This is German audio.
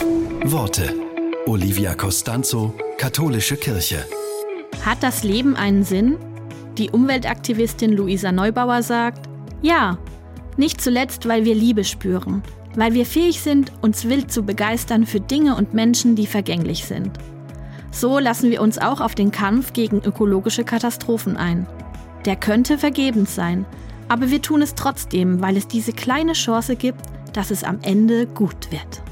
Worte. Olivia Costanzo, Katholische Kirche. Hat das Leben einen Sinn? Die Umweltaktivistin Luisa Neubauer sagt, ja, nicht zuletzt, weil wir Liebe spüren, weil wir fähig sind, uns wild zu begeistern für Dinge und Menschen, die vergänglich sind. So lassen wir uns auch auf den Kampf gegen ökologische Katastrophen ein. Der könnte vergebens sein, aber wir tun es trotzdem, weil es diese kleine Chance gibt, dass es am Ende gut wird.